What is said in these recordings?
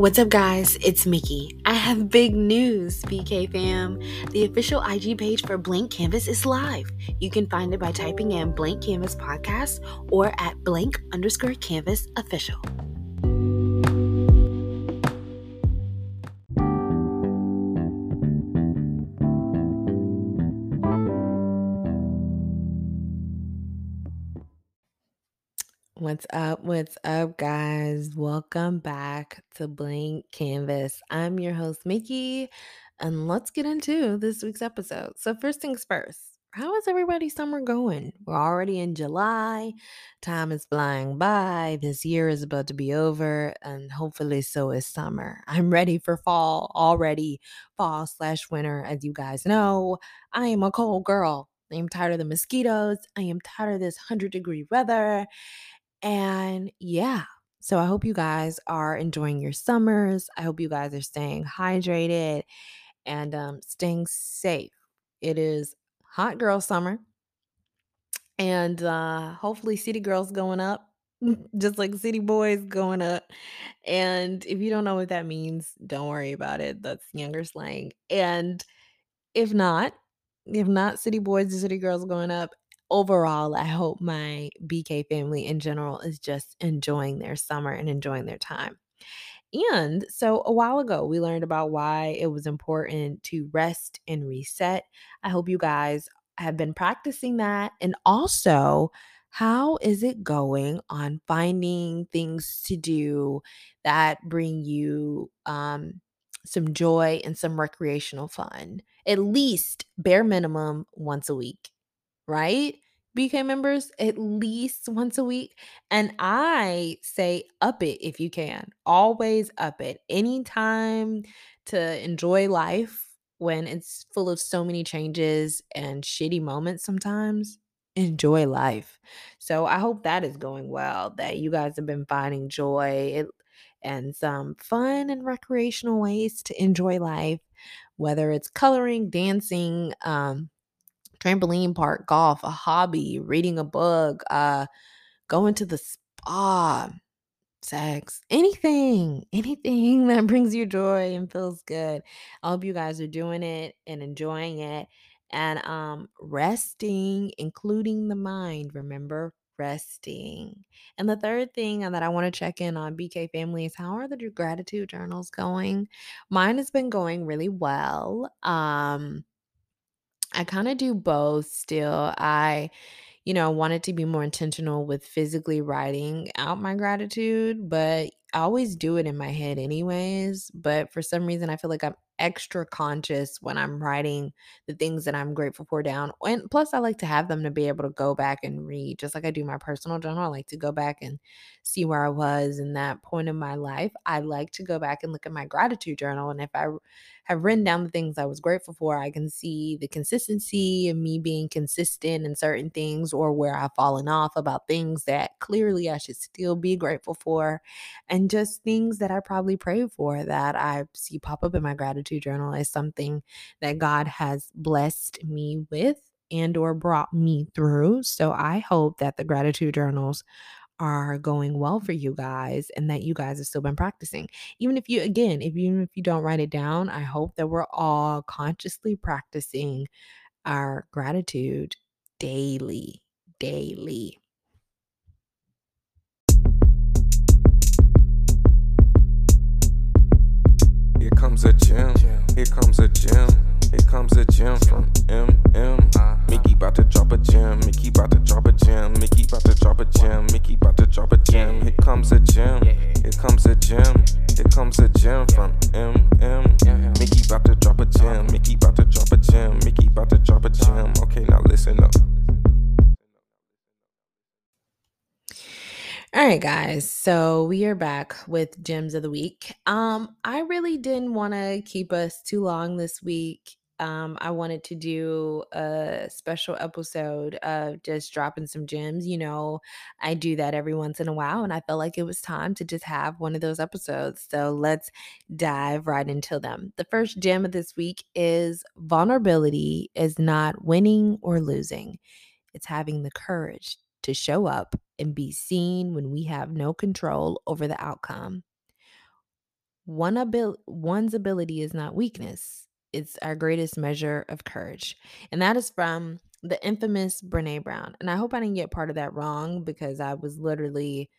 What's up, guys? It's Mickey. I have big news, BK fam. The official IG page for Blank Kanvas is live. You can find it by typing in Blank Kanvas Podcast or at blank underscore canvas official. What's up? What's up, guys? Welcome back to Blank Kanvas. I'm your host, Mickey, and let's get into this week's episode. So, first things first, how is everybody's summer going? We're already in July, time is flying by. This year is about to be over, and hopefully, so is summer. I'm ready for fall already, fall slash winter. As you guys know, I am a cold girl. I am tired of the mosquitoes. I am tired of this 100 degree weather. And yeah, so I hope you guys are enjoying your summers. I hope you guys are staying hydrated and um, staying safe. It is hot girl summer, and uh, hopefully, city girls going up. Just like city boys going up. And if you don't know what that means, don't worry about it. That's younger slang. And if not, if not city boys and city girls going up, overall, I hope my BK family in general is just enjoying their summer and enjoying their time. And so a while ago, we learned about why it was important to rest and reset. I hope you guys have been practicing that. And also, how is it going on finding things to do that bring you um, some joy and some recreational fun? At least bare minimum once a week right? BK members at least once a week. And I say up it if you can. Always up it. Anytime to enjoy life when it's full of so many changes and shitty moments sometimes. Enjoy life. So I hope that is going well, that you guys have been finding joy and some fun and recreational ways to enjoy life, whether it's coloring, dancing, um, trampoline park, golf, a hobby, reading a book, uh, going to the spa, sex, anything, anything that brings you joy and feels good. I hope you guys are doing it and enjoying it and um resting, including the mind. Remember, resting. And the third thing that I want to check in on BK family is how are the gratitude journals going? Mine has been going really well. Um I kind of do both still. I, you know, wanted to be more intentional with physically writing out my gratitude, but I always do it in my head anyways. But for some reason, I feel like I'm extra conscious when I'm writing the things that I'm grateful for down. And plus, I like to have them to be able to go back and read, just like I do my personal journal. I like to go back and see where I was in that point in my life. I like to go back and look at my gratitude journal. And if I have written down the things I was grateful for, I can see the consistency of me being consistent in certain things or where I've fallen off about things that clearly I should still be grateful for, and just things that I probably prayed for that I see pop up in my gratitude journal as something that God has blessed me with and or brought me through. So I hope that the gratitude journals are going well for you guys and that you guys have still been practicing. Even if you again, if even if you don't write it down, I hope that we're all consciously practicing our gratitude daily, daily. Here comes a gem. Here comes a gem. Here comes a gem from MM. Mickey about to drop a gem. Mickey about to drop a gem. Right, guys. So we are back with gems of the week. Um, I really didn't want to keep us too long this week. Um, I wanted to do a special episode of just dropping some gems. You know, I do that every once in a while, and I felt like it was time to just have one of those episodes. So let's dive right into them. The first gem of this week is vulnerability is not winning or losing, it's having the courage to show up and be seen when we have no control over the outcome. one abil- one's ability is not weakness. It's our greatest measure of courage. And that is from the infamous Brene Brown. And I hope I didn't get part of that wrong because I was literally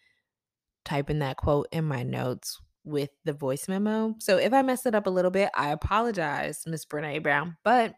typing that quote in my notes with the voice memo. So if I messed it up a little bit, I apologize, Miss Brene Brown. But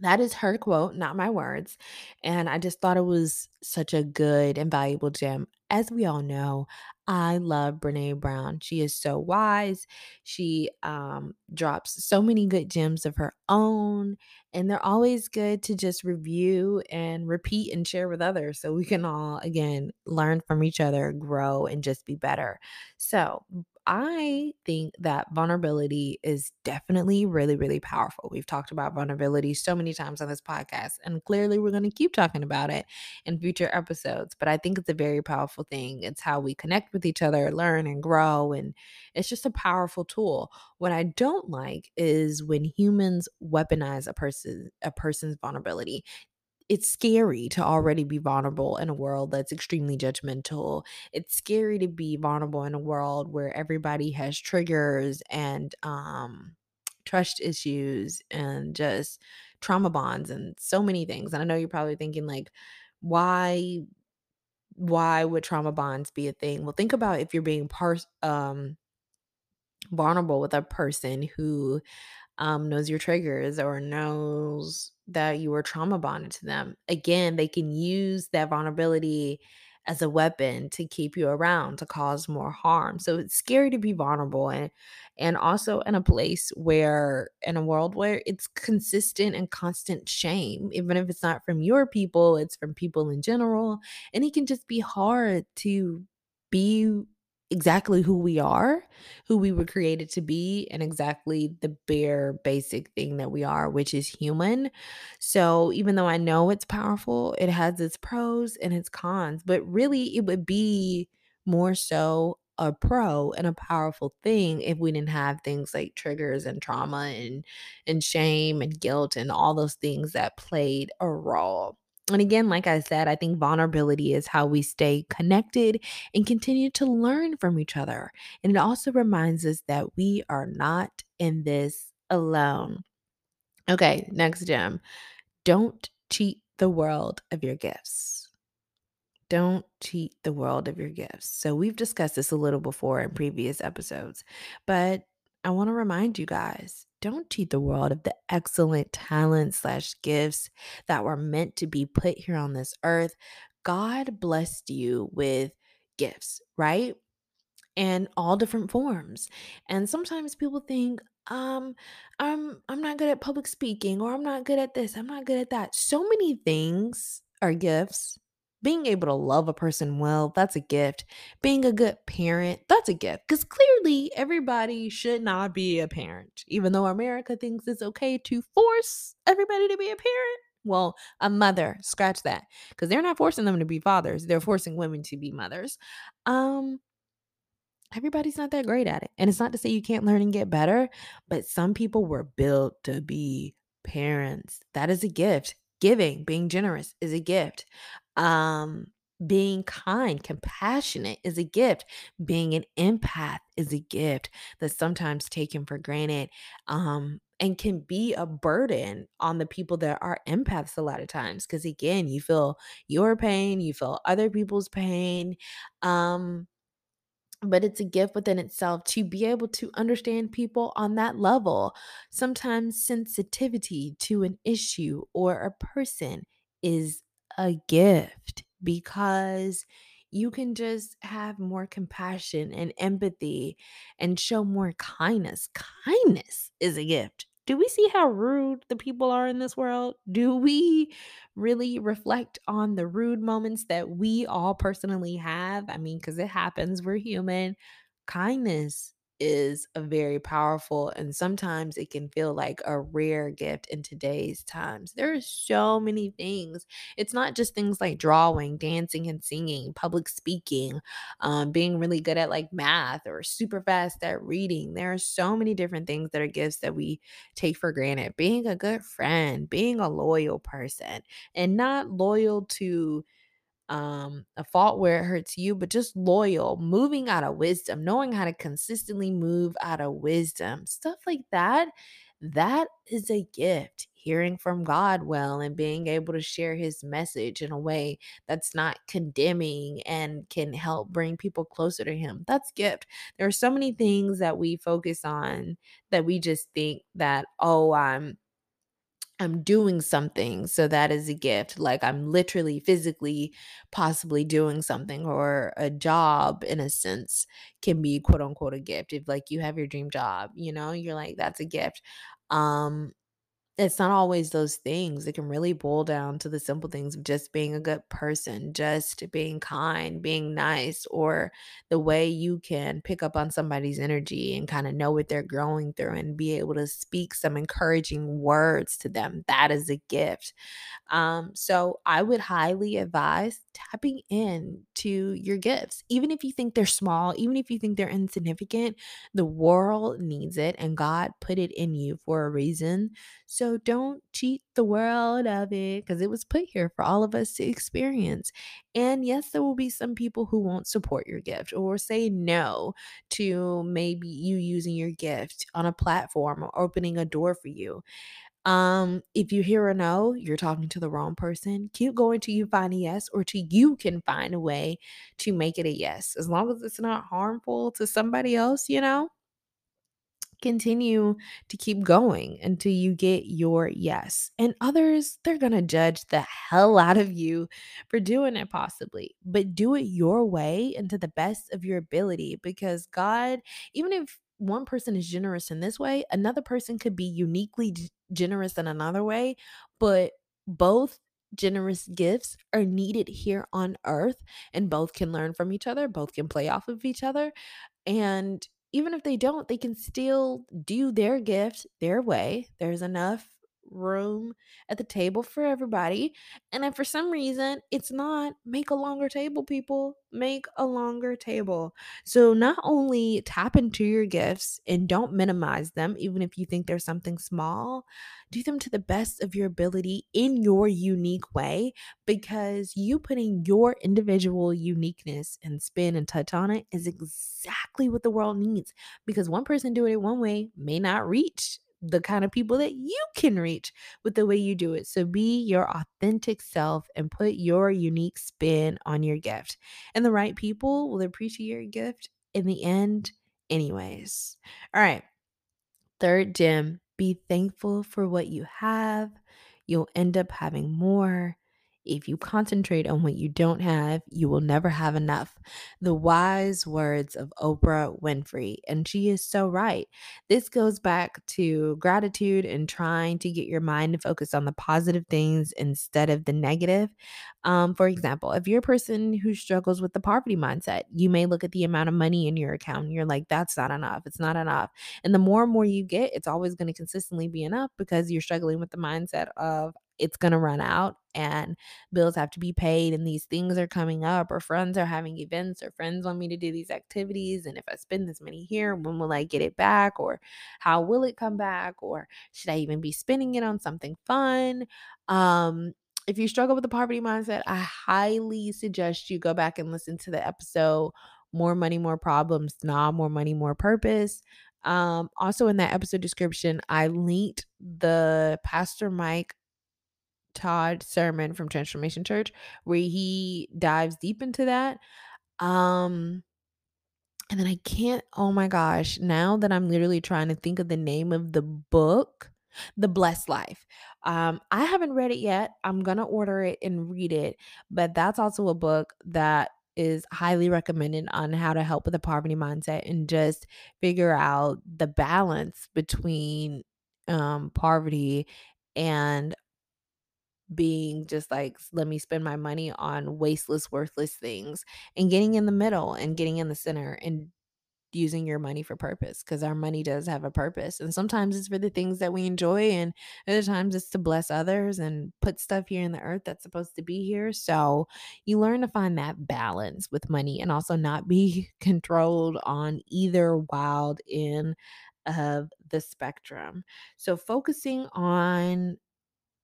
that is her quote, not my words. And I just thought it was such a good and valuable gem. As we all know, I love Brene Brown. She is so wise. She um, drops so many good gems of her own, and they're always good to just review and repeat and share with others so we can all, again, learn from each other, grow, and just be better. So, I think that vulnerability is definitely really, really powerful. We've talked about vulnerability so many times on this podcast, and clearly we're going to keep talking about it in future episodes. But I think it's a very powerful thing. It's how we connect with each other, learn, and grow. And it's just a powerful tool. What I don't like is when humans weaponize a person, a person's vulnerability it's scary to already be vulnerable in a world that's extremely judgmental. It's scary to be vulnerable in a world where everybody has triggers and um trust issues and just trauma bonds and so many things. And I know you're probably thinking like why why would trauma bonds be a thing? Well, think about if you're being par- um vulnerable with a person who um, knows your triggers or knows that you were trauma bonded to them. Again, they can use that vulnerability as a weapon to keep you around to cause more harm. So it's scary to be vulnerable and and also in a place where in a world where it's consistent and constant shame. Even if it's not from your people, it's from people in general. And it can just be hard to be exactly who we are, who we were created to be, and exactly the bare basic thing that we are, which is human. So, even though I know it's powerful, it has its pros and its cons, but really, it would be more so a pro and a powerful thing if we didn't have things like triggers and trauma and and shame and guilt and all those things that played a role. And again, like I said, I think vulnerability is how we stay connected and continue to learn from each other. And it also reminds us that we are not in this alone. Okay, next gem. Don't cheat the world of your gifts. Don't cheat the world of your gifts. So, we've discussed this a little before in previous episodes, but I want to remind you guys don't cheat the world of the excellent talents slash gifts that were meant to be put here on this earth. God blessed you with gifts, right? And all different forms. And sometimes people think, um, I'm I'm not good at public speaking, or I'm not good at this, I'm not good at that. So many things are gifts being able to love a person well, that's a gift. Being a good parent, that's a gift. Because clearly, everybody should not be a parent, even though America thinks it's okay to force everybody to be a parent. Well, a mother, scratch that. Because they're not forcing them to be fathers, they're forcing women to be mothers. Um, everybody's not that great at it. And it's not to say you can't learn and get better, but some people were built to be parents. That is a gift. Giving, being generous is a gift. Um, being kind, compassionate is a gift. Being an empath is a gift that's sometimes taken for granted um, and can be a burden on the people that are empaths a lot of times. Because again, you feel your pain, you feel other people's pain. Um, but it's a gift within itself to be able to understand people on that level. Sometimes sensitivity to an issue or a person is a gift because you can just have more compassion and empathy and show more kindness. Kindness is a gift. Do we see how rude the people are in this world? Do we really reflect on the rude moments that we all personally have? I mean, because it happens, we're human. Kindness is a very powerful and sometimes it can feel like a rare gift in today's times. There are so many things. It's not just things like drawing, dancing and singing, public speaking, um, being really good at like math or super fast at reading. There are so many different things that are gifts that we take for granted. Being a good friend, being a loyal person, and not loyal to um, a fault where it hurts you, but just loyal, moving out of wisdom, knowing how to consistently move out of wisdom, stuff like that. That is a gift. Hearing from God well and being able to share his message in a way that's not condemning and can help bring people closer to him. That's gift. There are so many things that we focus on that we just think that, oh, I'm I'm doing something, so that is a gift. Like I'm literally physically possibly doing something or a job in a sense can be quote unquote a gift. If like you have your dream job, you know, you're like that's a gift. Um it's not always those things. It can really boil down to the simple things of just being a good person, just being kind, being nice, or the way you can pick up on somebody's energy and kind of know what they're growing through and be able to speak some encouraging words to them. That is a gift. Um, so I would highly advise tapping in to your gifts, even if you think they're small, even if you think they're insignificant. The world needs it, and God put it in you for a reason. So don't cheat the world of it because it was put here for all of us to experience. And yes, there will be some people who won't support your gift or say no to maybe you using your gift on a platform or opening a door for you. Um, if you hear a no, you're talking to the wrong person. Keep going till you find a yes or till you can find a way to make it a yes. As long as it's not harmful to somebody else, you know, continue to keep going until you get your yes. And others, they're going to judge the hell out of you for doing it, possibly, but do it your way and to the best of your ability because God, even if one person is generous in this way, another person could be uniquely generous in another way, but both generous gifts are needed here on earth and both can learn from each other, both can play off of each other. And even if they don't, they can still do their gift their way. There's enough room at the table for everybody. And if for some reason it's not, make a longer table, people. Make a longer table. So not only tap into your gifts and don't minimize them, even if you think there's something small, do them to the best of your ability in your unique way because you putting your individual uniqueness and spin and touch on it is exactly what the world needs because one person doing it one way may not reach the kind of people that you can reach with the way you do it. So be your authentic self and put your unique spin on your gift. And the right people will appreciate your gift in the end, anyways. All right. Third gem, be thankful for what you have. You'll end up having more. If you concentrate on what you don't have, you will never have enough. The wise words of Oprah Winfrey. And she is so right. This goes back to gratitude and trying to get your mind to focus on the positive things instead of the negative. Um, for example, if you're a person who struggles with the poverty mindset, you may look at the amount of money in your account and you're like, that's not enough. It's not enough and the more and more you get, it's always going to consistently be enough because you're struggling with the mindset of it's going to run out and bills have to be paid and these things are coming up or friends are having events or friends want me to do these activities and if I spend this money here, when will I get it back or how will it come back or should I even be spending it on something fun? Um if you struggle with the poverty mindset, I highly suggest you go back and listen to the episode More Money, More Problems, Nah, More Money, More Purpose um, also in that episode description, I linked the Pastor Mike Todd sermon from Transformation Church where he dives deep into that. Um, and then I can't, oh my gosh, now that I'm literally trying to think of the name of the book, The Blessed Life. Um, I haven't read it yet. I'm gonna order it and read it, but that's also a book that is highly recommended on how to help with the poverty mindset and just figure out the balance between um poverty and being just like let me spend my money on wasteless worthless things and getting in the middle and getting in the center and using your money for purpose because our money does have a purpose and sometimes it's for the things that we enjoy and other times it's to bless others and put stuff here in the earth that's supposed to be here. So you learn to find that balance with money and also not be controlled on either wild end of the spectrum. So focusing on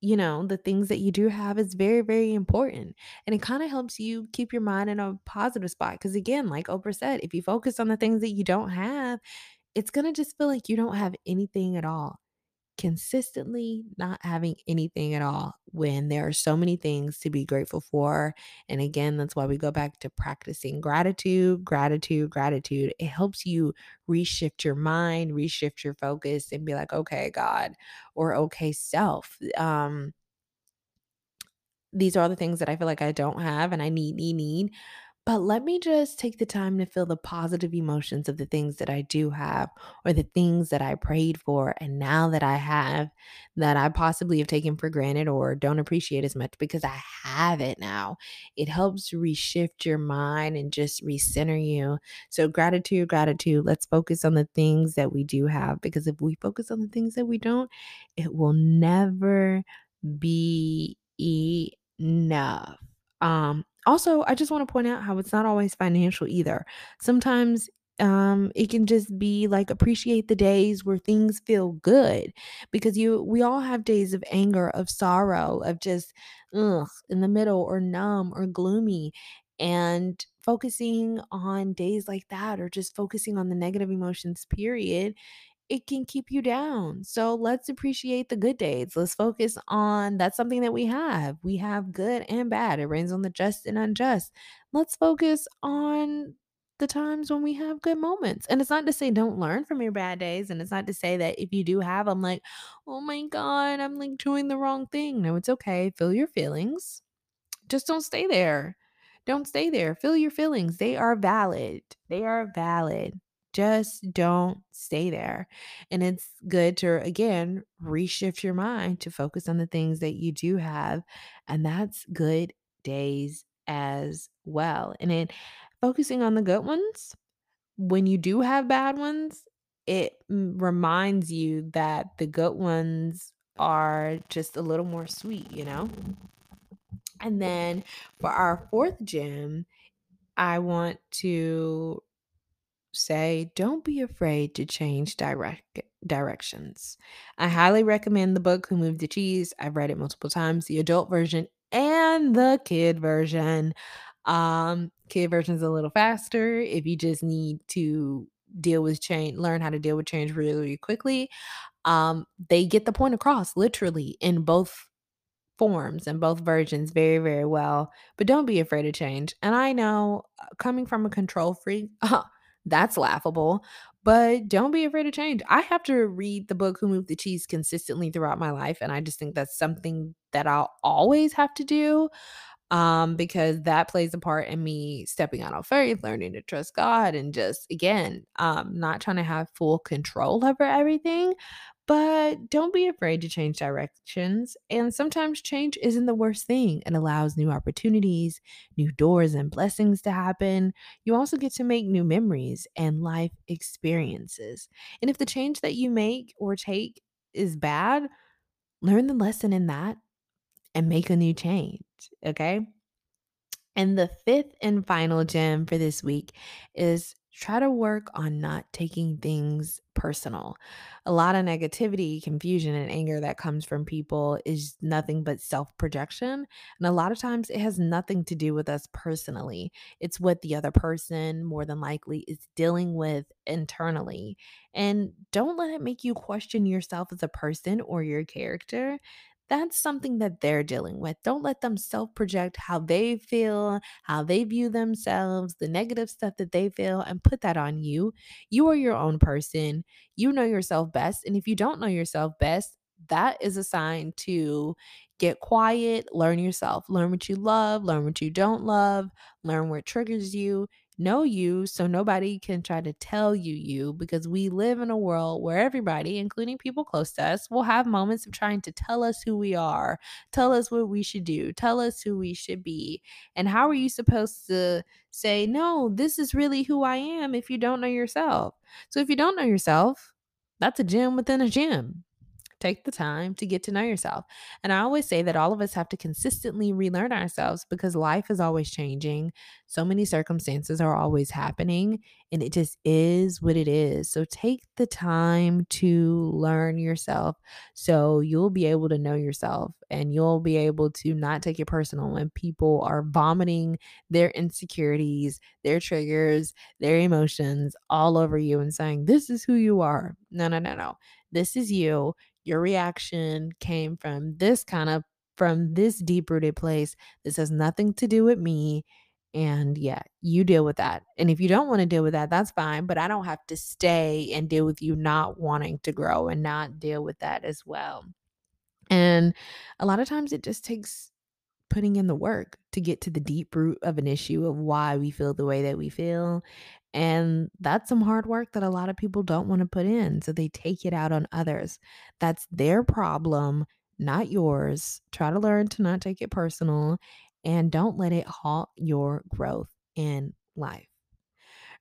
you know, the things that you do have is very, very important. And it kind of helps you keep your mind in a positive spot. Because again, like Oprah said, if you focus on the things that you don't have, it's going to just feel like you don't have anything at all consistently not having anything at all when there are so many things to be grateful for. And again, that's why we go back to practicing gratitude, gratitude, gratitude. It helps you reshift your mind, reshift your focus, and be like, okay, God, or okay, self. Um, these are all the things that I feel like I don't have and I need, need, need. But let me just take the time to feel the positive emotions of the things that I do have or the things that I prayed for and now that I have that I possibly have taken for granted or don't appreciate as much because I have it now. It helps reshift your mind and just recenter you. So, gratitude, gratitude. Let's focus on the things that we do have because if we focus on the things that we don't, it will never be enough. Um, also, I just want to point out how it's not always financial either. Sometimes um it can just be like appreciate the days where things feel good because you we all have days of anger of sorrow of just ugh, in the middle or numb or gloomy and focusing on days like that or just focusing on the negative emotions period it can keep you down. So let's appreciate the good days. Let's focus on that's something that we have. We have good and bad. It rains on the just and unjust. Let's focus on the times when we have good moments. And it's not to say don't learn from your bad days. And it's not to say that if you do have them, like, oh my God, I'm like doing the wrong thing. No, it's okay. Feel your feelings. Just don't stay there. Don't stay there. Feel your feelings. They are valid. They are valid. Just don't stay there. And it's good to, again, reshift your mind to focus on the things that you do have. And that's good days as well. And then focusing on the good ones, when you do have bad ones, it reminds you that the good ones are just a little more sweet, you know? And then for our fourth gym, I want to say don't be afraid to change direct directions. I highly recommend the book Who Moved the Cheese. I've read it multiple times, the adult version and the kid version. Um, kid version is a little faster if you just need to deal with change, learn how to deal with change really, quickly. Um, they get the point across literally in both forms and both versions very, very well. But don't be afraid of change. And I know uh, coming from a control freak, that's laughable, but don't be afraid of change. I have to read the book Who Moved the Cheese consistently throughout my life. And I just think that's something that I'll always have to do um, because that plays a part in me stepping out on faith, learning to trust God, and just again, um, not trying to have full control over everything. But don't be afraid to change directions. And sometimes change isn't the worst thing. It allows new opportunities, new doors, and blessings to happen. You also get to make new memories and life experiences. And if the change that you make or take is bad, learn the lesson in that and make a new change. Okay. And the fifth and final gem for this week is try to work on not taking things personal. A lot of negativity, confusion, and anger that comes from people is nothing but self projection. And a lot of times it has nothing to do with us personally. It's what the other person, more than likely, is dealing with internally. And don't let it make you question yourself as a person or your character that's something that they're dealing with. Don't let them self project how they feel, how they view themselves, the negative stuff that they feel, and put that on you. You are your own person. You know yourself best. And if you don't know yourself best, that is a sign to get quiet, learn yourself, learn what you love, learn what you don't love, learn what triggers you, know you so nobody can try to tell you you because we live in a world where everybody including people close to us will have moments of trying to tell us who we are tell us what we should do tell us who we should be. And how are you supposed to say no this is really who i am if you don't know yourself? So if you don't know yourself that's a gym within a gym Take the time to get to know yourself. And I always say that all of us have to consistently relearn ourselves because life is always changing. So many circumstances are always happening, and it just is what it is. So take the time to learn yourself so you'll be able to know yourself and you'll be able to not take it personal when people are vomiting their insecurities, their triggers, their emotions all over you and saying, This is who you are. No, no, no, no. This is you your reaction came from this kind of from this deep rooted place. This has nothing to do with me. And yeah, you deal with that. And if you don't want to deal with that, that's fine. But I don't have to stay and deal with you not wanting to grow and not deal with that as well. And a lot of times it just takes putting in the work to get to the deep root of an issue of why we feel the way that we feel. And that's some hard work that a lot of people don't want to put in. So they take it out on others. That's their problem, not yours. Try to learn to not take it personal and don't let it halt your growth in life.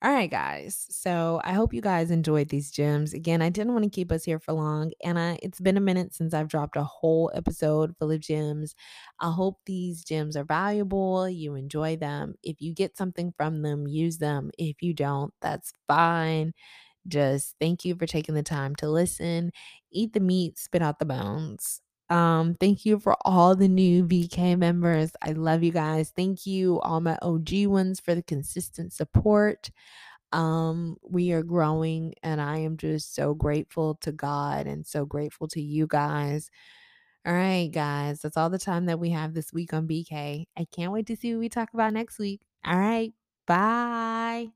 All right, guys. So I hope you guys enjoyed these gems. Again, I didn't want to keep us here for long, and it's been a minute since I've dropped a whole episode full of gems. I hope these gems are valuable. You enjoy them. If you get something from them, use them. If you don't, that's fine. Just thank you for taking the time to listen. Eat the meat, spit out the bones. Um, thank you for all the new BK members. I love you guys. Thank you, all my OG ones, for the consistent support. Um, we are growing, and I am just so grateful to God and so grateful to you guys. All right, guys, that's all the time that we have this week on BK. I can't wait to see what we talk about next week. All right, bye.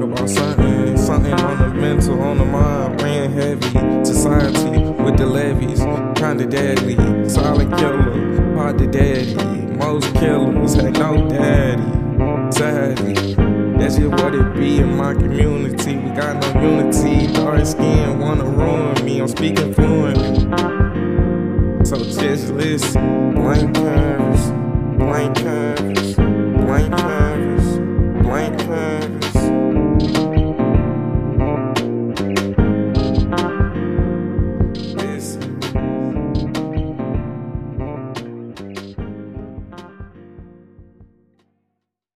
talk about something, something on the mental, on the mind, rain heavy. Society with the levies, kinda deadly. Solid killer, hard to daddy. Most killers had no daddy. Sadly, that's just what it be in my community. We got no unity. Dark skin wanna ruin me. I'm speaking fluent. So just listen. Blank canvas, blank canvas, blank canvas, blank.